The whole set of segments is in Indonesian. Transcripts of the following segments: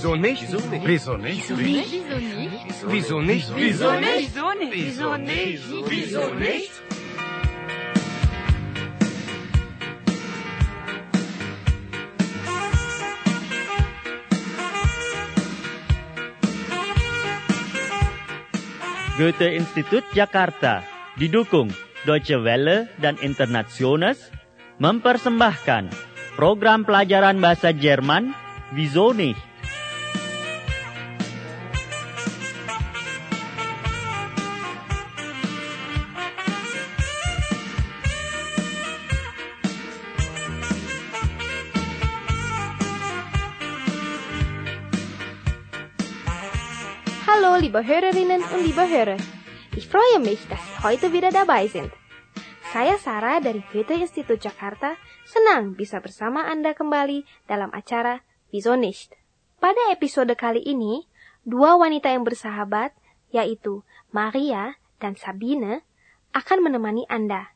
Wieso nicht? Wieso nicht? Wieso nicht? Wieso nicht? Wieso nicht? Wieso nicht? Wieso nicht? Wieso nicht? Wieso nicht? Goethe-Institut Jakarta didukung Deutsche Welle dan Internationals mempersembahkan program pelajaran bahasa Jerman Wieso nicht? Liebe Hörerinnen und liebe Hörer. Ich freue mich, dass Sie heute wieder dabei sind. Saya Sarah dari Goethe Institut Jakarta senang bisa bersama Anda kembali dalam acara Wieso nicht? Pada episode kali ini, dua wanita yang bersahabat, yaitu Maria dan Sabine, akan menemani Anda.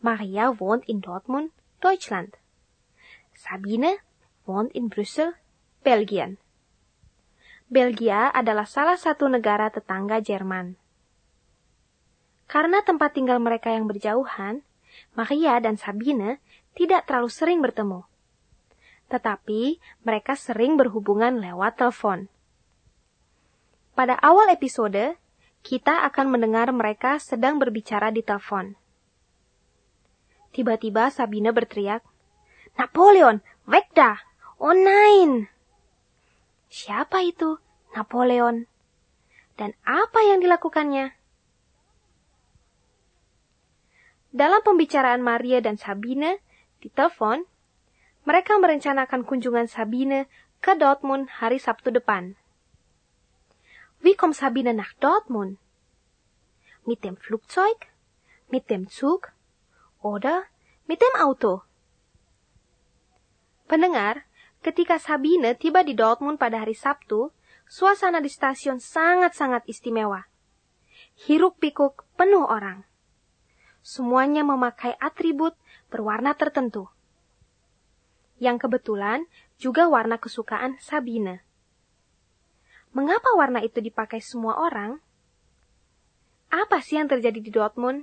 Maria wohnt in Dortmund, Deutschland. Sabine wohnt in Brüssel, Belgien. Belgia adalah salah satu negara tetangga Jerman. Karena tempat tinggal mereka yang berjauhan, Maria dan Sabine tidak terlalu sering bertemu. Tetapi mereka sering berhubungan lewat telepon. Pada awal episode, kita akan mendengar mereka sedang berbicara di telepon. Tiba-tiba Sabine berteriak, Napoleon, weg da! Oh nein! Siapa itu Napoleon? Dan apa yang dilakukannya? Dalam pembicaraan Maria dan Sabine di telepon, mereka merencanakan kunjungan Sabine ke Dortmund hari Sabtu depan. Wie kommt Sabine nach Dortmund? Mit dem Flugzeug? Mit dem Zug? Oder mit dem Auto? Pendengar, ketika Sabine tiba di Dortmund pada hari Sabtu, suasana di stasiun sangat-sangat istimewa. Hiruk pikuk penuh orang. Semuanya memakai atribut berwarna tertentu. Yang kebetulan juga warna kesukaan Sabine. Mengapa warna itu dipakai semua orang? Apa sih yang terjadi di Dortmund?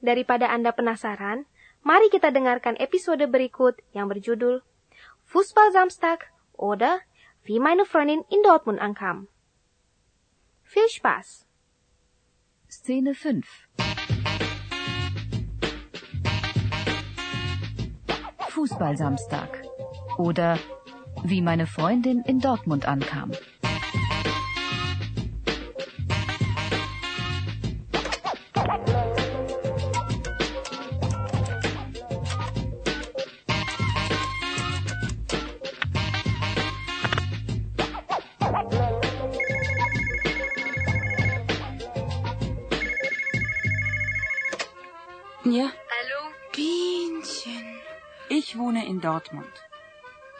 Daripada Anda penasaran, mari kita dengarkan episode berikut yang berjudul Fußball Samstag oder Wie meine Freundin in Dortmund ankam. Viel Spaß! Szene 5 Fußballsamstag oder wie meine Freundin in Dortmund ankam. Ja, Hallo? Bienchen. Ich wohne in Dortmund.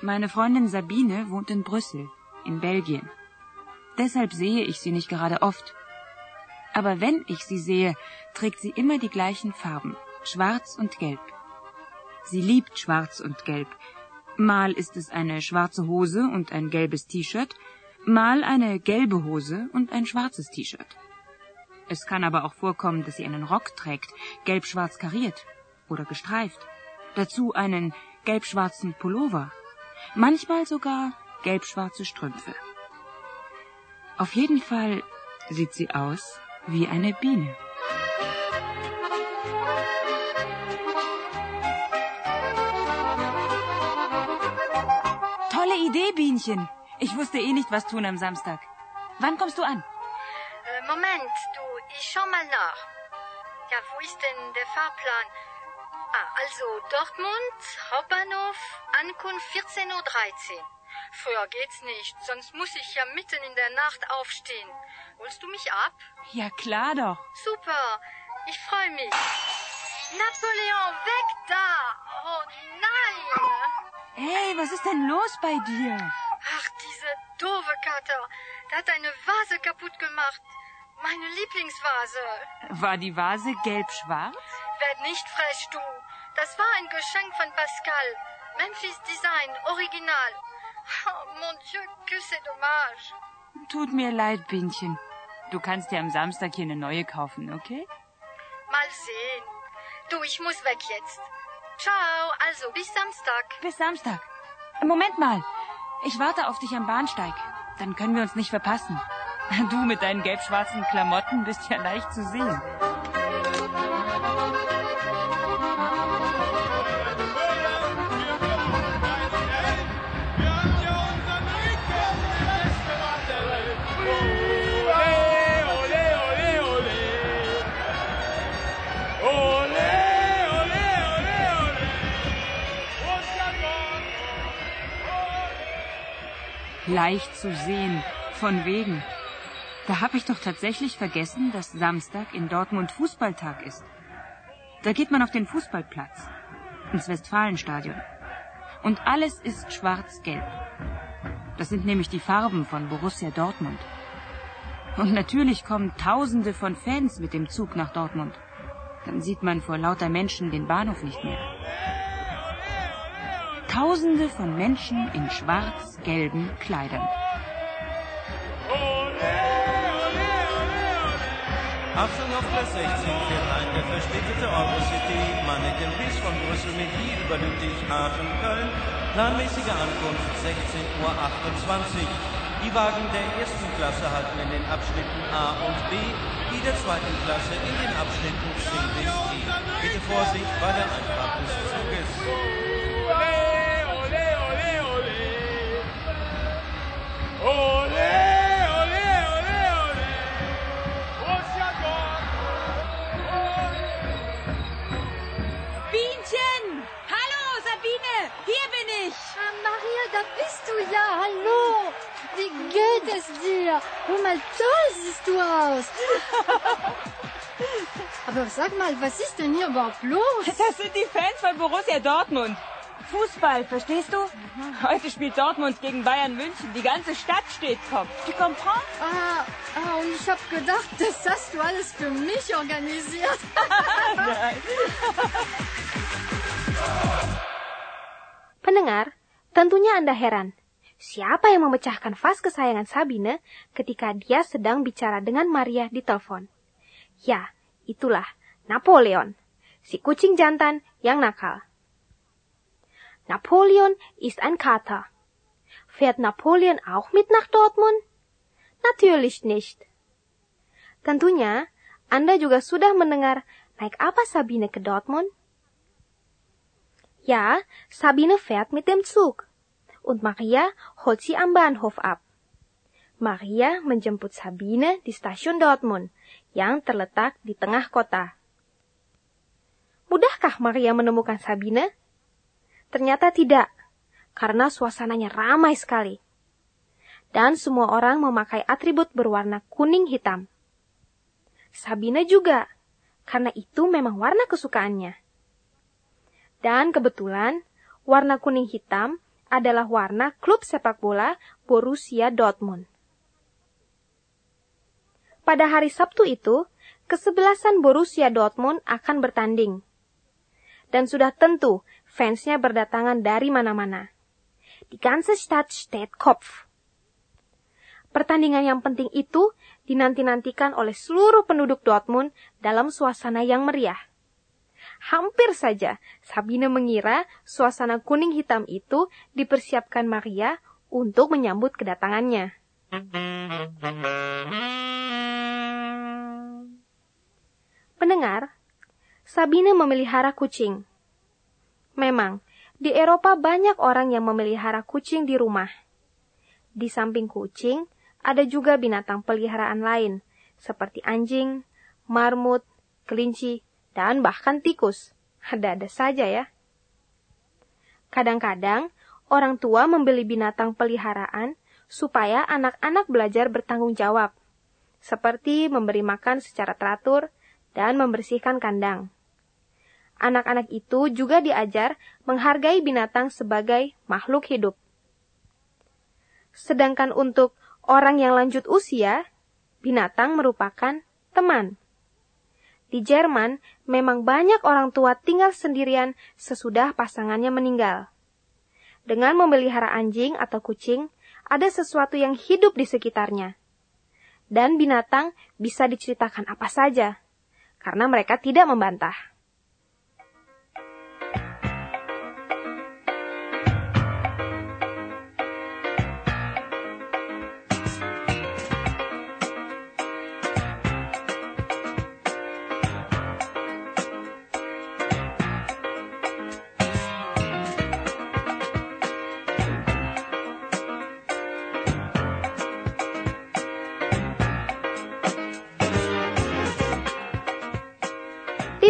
Meine Freundin Sabine wohnt in Brüssel, in Belgien. Deshalb sehe ich sie nicht gerade oft. Aber wenn ich sie sehe, trägt sie immer die gleichen Farben, schwarz und gelb. Sie liebt schwarz und gelb. Mal ist es eine schwarze Hose und ein gelbes T-Shirt, mal eine gelbe Hose und ein schwarzes T-Shirt. Es kann aber auch vorkommen, dass sie einen Rock trägt, gelb-schwarz kariert oder gestreift. Dazu einen gelb-schwarzen Pullover. Manchmal sogar gelb-schwarze Strümpfe. Auf jeden Fall sieht sie aus wie eine Biene. Tolle Idee, Bienchen. Ich wusste eh nicht, was tun am Samstag. Wann kommst du an? Äh, Moment, du, ich schau mal nach. Ja, wo ist denn der Fahrplan? Ah, also Dortmund, Hauptbahnhof, Ankunft 14.13 Uhr. Früher geht's nicht, sonst muss ich ja mitten in der Nacht aufstehen. Holst du mich ab? Ja, klar doch. Super, ich freue mich. Napoleon, weg da! Oh nein! Hey, was ist denn los bei dir? Ach, diese doofe Kater. Der hat eine Vase kaputt gemacht. Meine Lieblingsvase. War die Vase gelb-schwarz? Werd nicht frech, du. Das war ein Geschenk von Pascal. Memphis Design, Original. Oh, mon Dieu, que c'est dommage. Tut mir leid, Bienchen. Du kannst dir am Samstag hier eine neue kaufen, okay? Mal sehen. Du, ich muss weg jetzt. Ciao, also bis Samstag. Bis Samstag. Moment mal. Ich warte auf dich am Bahnsteig. Dann können wir uns nicht verpassen. Du mit deinen gelb-schwarzen Klamotten bist ja leicht zu sehen. Leicht zu sehen. Von wegen. Da habe ich doch tatsächlich vergessen, dass Samstag in Dortmund Fußballtag ist. Da geht man auf den Fußballplatz, ins Westfalenstadion. Und alles ist schwarz-gelb. Das sind nämlich die Farben von Borussia Dortmund. Und natürlich kommen Tausende von Fans mit dem Zug nach Dortmund. Dann sieht man vor lauter Menschen den Bahnhof nicht mehr. Tausende von Menschen in schwarz-gelben Kleidern. Achtung auf Platz 16 fährt ein der verspätete Eurocity Manneken bis von Brüssel mit Lille über Lüttich, Aachen, Köln. Planmäßige Ankunft 16.28 Uhr. Die Wagen der ersten Klasse halten in den Abschnitten A und B, die der zweiten Klasse in den Abschnitten C bis E. Bitte Vorsicht bei der Einfahrt des Zuges. Bienchen! Du ja. Hallo. Wie geht es dir? Hör mal, toll siehst du aus. Aber sag mal, was ist denn hier überhaupt los? Das sind die Fans von Borussia Dortmund. Fußball, verstehst du? Heute spielt Dortmund gegen Bayern München. Die ganze Stadt steht Kopf. Tu comprends? Ah, ah, und ich habe gedacht, das hast du alles für mich organisiert. Pendengar, tentunya Anda heran. Siapa yang memecahkan vas kesayangan Sabine ketika dia sedang bicara dengan Maria di telepon? Ya, itulah Napoleon, si kucing jantan yang nakal. Napoleon ist ein Kater. Fährt Napoleon auch mit nach Dortmund? Natürlich nicht. Tentunya, Anda juga sudah mendengar naik apa Sabine ke Dortmund? Ja, Sabine fährt mit dem Zug. Und Maria holt sie am Bahnhof ab. Maria menjemput Sabine di stasiun Dortmund yang terletak di tengah kota. Mudahkah Maria menemukan Sabine? Ternyata tidak, karena suasananya ramai sekali. Dan semua orang memakai atribut berwarna kuning hitam. Sabine juga, karena itu memang warna kesukaannya. Dan kebetulan, warna kuning hitam adalah warna klub sepak bola Borussia Dortmund. Pada hari Sabtu itu, kesebelasan Borussia Dortmund akan bertanding. Dan sudah tentu fansnya berdatangan dari mana-mana. Die ganze Stadt steht Kopf. Pertandingan yang penting itu dinanti-nantikan oleh seluruh penduduk Dortmund dalam suasana yang meriah. Hampir saja Sabine mengira suasana kuning hitam itu dipersiapkan Maria untuk menyambut kedatangannya. Pendengar, Sabine memelihara kucing. Memang, di Eropa banyak orang yang memelihara kucing di rumah. Di samping kucing, ada juga binatang peliharaan lain, seperti anjing, marmut, kelinci, dan bahkan tikus. Ada-ada saja ya. Kadang-kadang, orang tua membeli binatang peliharaan supaya anak-anak belajar bertanggung jawab, seperti memberi makan secara teratur dan membersihkan kandang. Anak-anak itu juga diajar menghargai binatang sebagai makhluk hidup. Sedangkan untuk orang yang lanjut usia, binatang merupakan teman. Di Jerman, memang banyak orang tua tinggal sendirian sesudah pasangannya meninggal. Dengan memelihara anjing atau kucing, ada sesuatu yang hidup di sekitarnya. Dan binatang bisa diceritakan apa saja, karena mereka tidak membantah.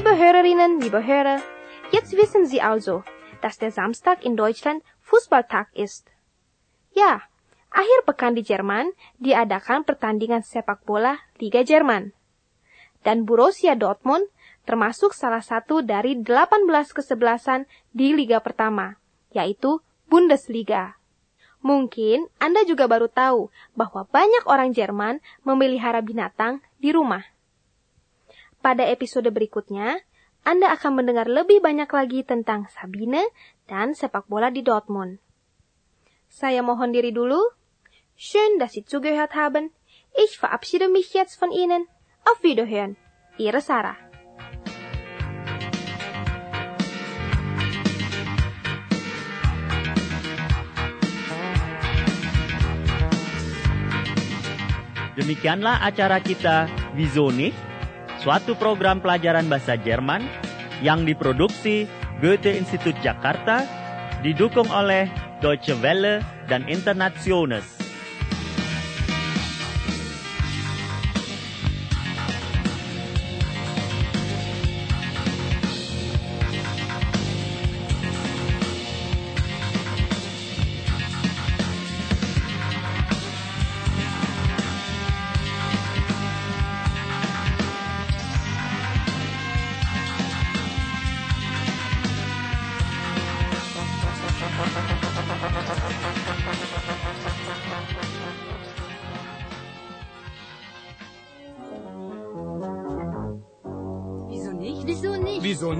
Liebe Hörerinnen, liebe Hörer, jetzt wissen Sie also, dass der Samstag in Deutschland Fußballtag ist. Ja, akhir pekan di Jerman diadakan pertandingan sepak bola Liga Jerman. Dan Borussia Dortmund termasuk salah satu dari 18 kesebelasan di Liga pertama, yaitu Bundesliga. Mungkin Anda juga baru tahu bahwa banyak orang Jerman memelihara binatang di rumah. Pada episode berikutnya, Anda akan mendengar lebih banyak lagi tentang Sabine dan sepak bola di Dortmund. Saya mohon diri dulu. Schön, dass Sie zugehört haben. Ich verabschiede mich jetzt von Ihnen. Auf Wiederhören. Ihre Sarah. Demikianlah acara kita Wieso nicht? Suatu program pelajaran bahasa Jerman yang diproduksi Goethe Institut Jakarta, didukung oleh Deutsche Welle dan Internationals.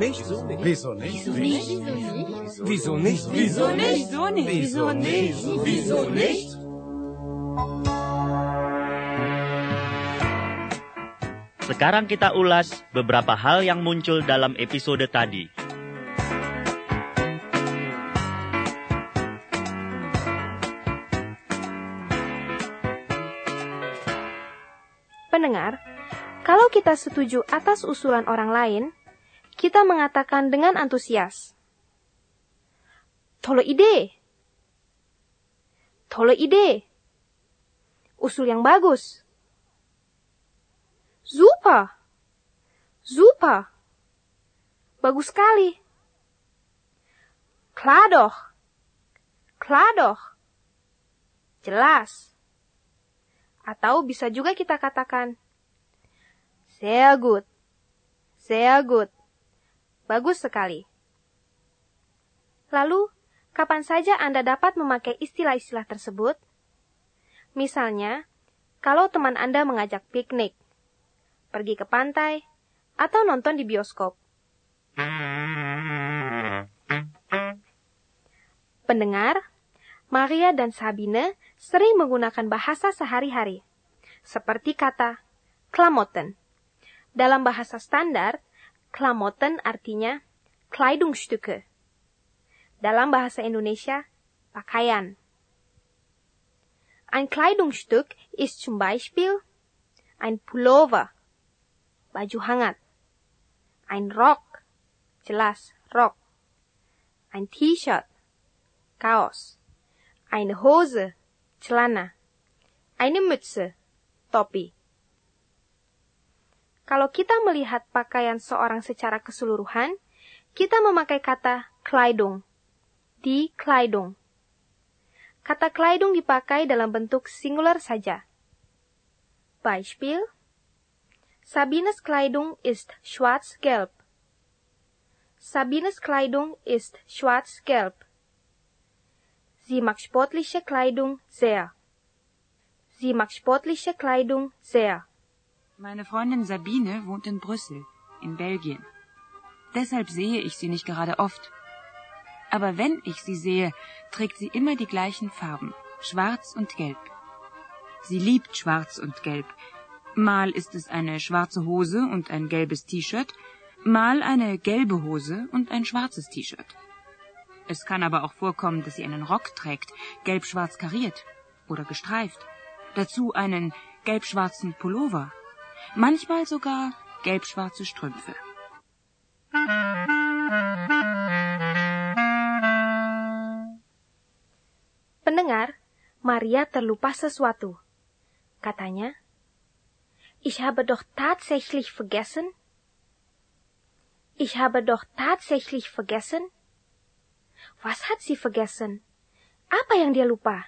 nicht? Wieso nicht? Wieso nicht? Wieso nicht? Wieso nicht? Wieso nicht? Wieso nicht? Sekarang kita ulas beberapa hal yang muncul dalam episode tadi. Pendengar, kalau kita setuju atas usulan orang lain, kita mengatakan dengan antusias. Tolo ide. Tolo ide. Usul yang bagus. Super. Super. Bagus sekali. Klar doch. Jelas. Atau bisa juga kita katakan, Sehr gut. Sehr gut. Bagus sekali. Lalu, kapan saja Anda dapat memakai istilah-istilah tersebut? Misalnya, kalau teman Anda mengajak piknik, pergi ke pantai, atau nonton di bioskop. Pendengar, Maria dan Sabine sering menggunakan bahasa sehari-hari, seperti kata klamotten. Dalam bahasa standar, klamotten artinya Kleidungsstücke. Dalam bahasa Indonesia, pakaian. Ein Kleidungsstück ist zum Beispiel ein Pullover, baju hangat. Ein Rock, jelas, Rock. Ein T-Shirt, Kaos. Eine Hose, celana. Eine Mütze, topi. Kalau kita melihat pakaian seorang secara keseluruhan, kita memakai kata Kleidung. Die Kleidung. Kata Kleidung dipakai dalam bentuk singular saja. Beispiel Sabines Kleidung ist schwarz-gelb. Sabines Kleidung ist schwarz-gelb. Sie mag sportliche Kleidung sehr. Sie mag sportliche Kleidung sehr. Meine Freundin Sabine wohnt in Brüssel, in Belgien. Deshalb sehe ich sie nicht gerade oft. Aber wenn ich sie sehe, trägt sie immer die gleichen Farben, schwarz und gelb. Sie liebt schwarz und gelb. Mal ist es eine schwarze Hose und ein gelbes T-Shirt, mal eine gelbe Hose und ein schwarzes T-Shirt. Es kann aber auch vorkommen, dass sie einen Rock trägt, gelb-schwarz kariert oder gestreift. Dazu einen gelb-schwarzen Pullover. Manchmal sogar gelb-schwarze Strümpfe. Pendengar, Maria terlupa sesuatu. Katanya, Ich habe doch tatsächlich vergessen. Ich habe doch tatsächlich vergessen. Was hat sie vergessen? Apa yang dia lupa?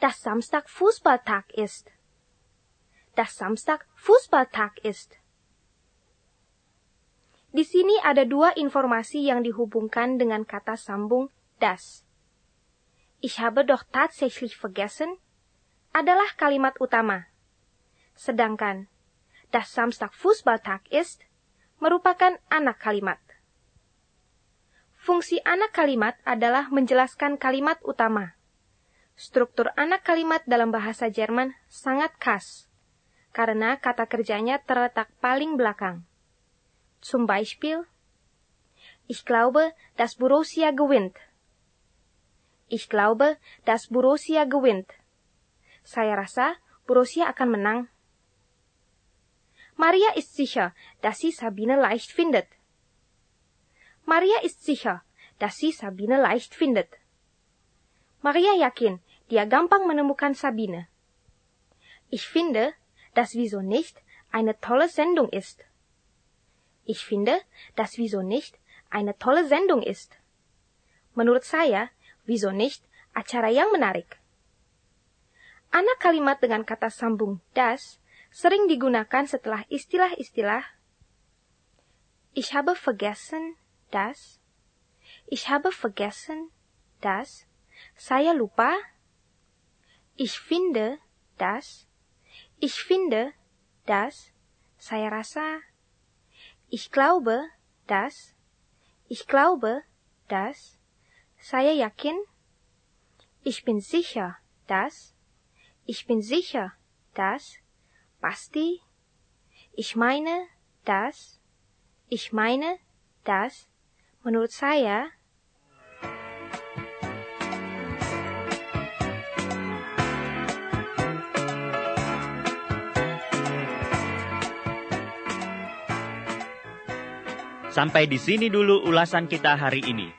Dass Samstag Fußballtag ist. Dass Samstag Fußballtag ist. Di sini ada dua informasi yang dihubungkan dengan kata sambung das. Ich habe doch tatsächlich vergessen adalah kalimat utama. Sedangkan das Samstag Fußballtag ist merupakan anak kalimat. Fungsi anak kalimat adalah menjelaskan kalimat utama. Struktur anak kalimat dalam bahasa Jerman sangat khas, karena kata kerjanya terletak paling belakang. Zum Beispiel, Ich glaube, dass Borussia gewinnt. Ich glaube, dass Borussia gewinnt. Saya rasa Borussia akan menang. Maria ist sicher, dass sie Sabine leicht findet. Maria ist sicher, dass sie Sabine leicht findet. Maria yakin dia gampang menemukan Sabine. Ich finde, dass Wieso nicht eine tolle Sendung ist. Ich finde, dass Wieso nicht eine tolle Sendung ist. Menurut saya, Wieso nicht acara yang menarik. Anak kalimat dengan kata sambung das sering digunakan setelah istilah-istilah Ich habe vergessen, das. Ich habe vergessen, das. Saya lupa. Ich finde, das. Ich finde, das. Saya rasa. Ich glaube, das. Ich glaube, das. Saya yakin. Ich bin sicher, dass. Ich bin sicher, dass. Pasti. Ich meine, dass. Ich meine, dass. Menurut saya, Sampai di sini dulu ulasan kita hari ini.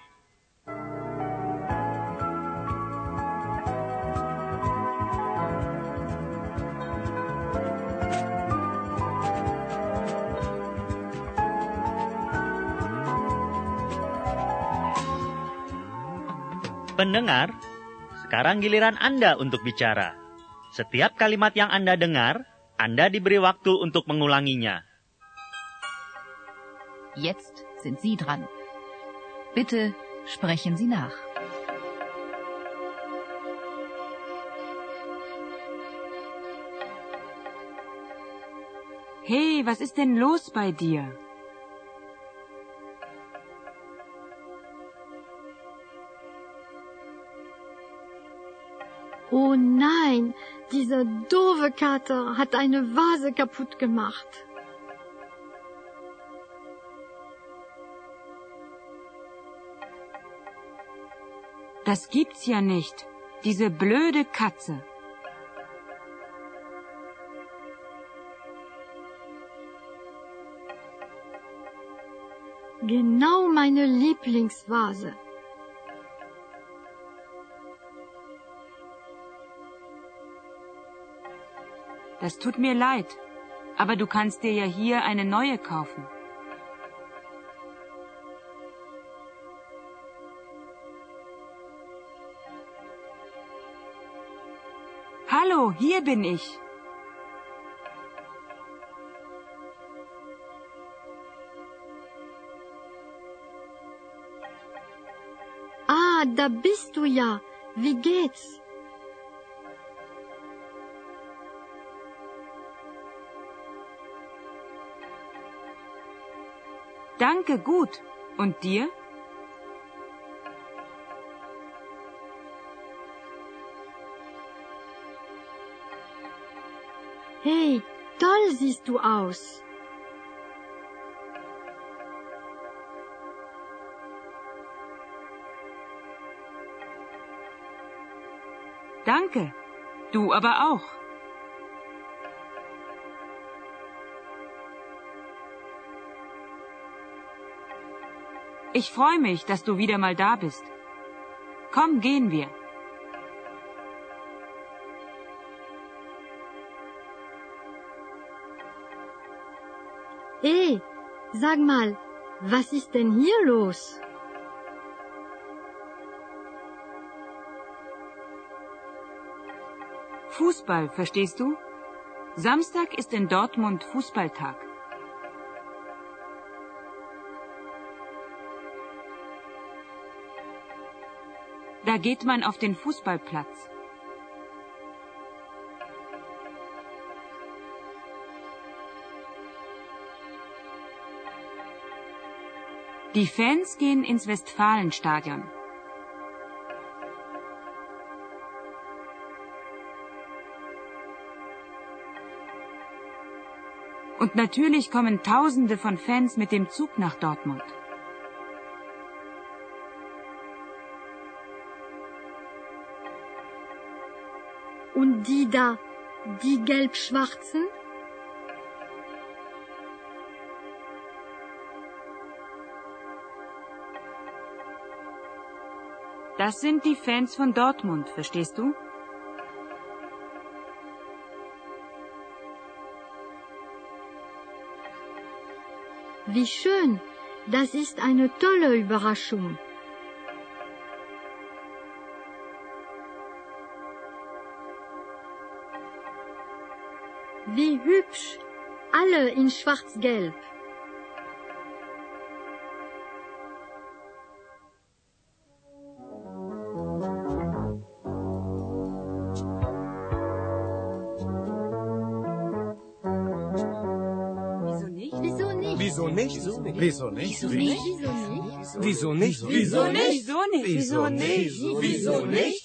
Pendengar, sekarang giliran Anda untuk bicara. Setiap kalimat yang Anda dengar, Anda diberi waktu untuk mengulanginya. Jetzt sind Sie dran. Bitte sprechen Sie nach. Hey, was ist denn los bei dir? Oh nein, dieser doofe Kater hat eine Vase kaputt gemacht. Das gibt's ja nicht. Diese blöde Katze. Genau meine Lieblingsvase. Das tut mir leid. Aber du kannst dir ja hier eine neue kaufen. Hallo, hier bin ich. Ah, da bist du ja. Wie geht's? Danke, gut. Und dir? Hey, toll siehst du aus. Danke. Du aber auch. Ich freue mich, dass du wieder mal da bist. Komm, gehen wir. Sag mal, was ist denn hier los? Fußball, verstehst du? Samstag ist in Dortmund Fußballtag. Da geht man auf den Fußballplatz. Die Fans gehen ins Westfalenstadion. Und natürlich kommen Tausende von Fans mit dem Zug nach Dortmund. Und die da, die gelb-schwarzen? Das sind die Fans von Dortmund, verstehst du? Wie schön. Das ist eine tolle Überraschung. Wie hübsch. Alle in schwarz-gelb. Nicht? Wieso nicht? Wieso nicht? Wieso nicht? Wieso nicht? Wieso nicht? Wieso nicht?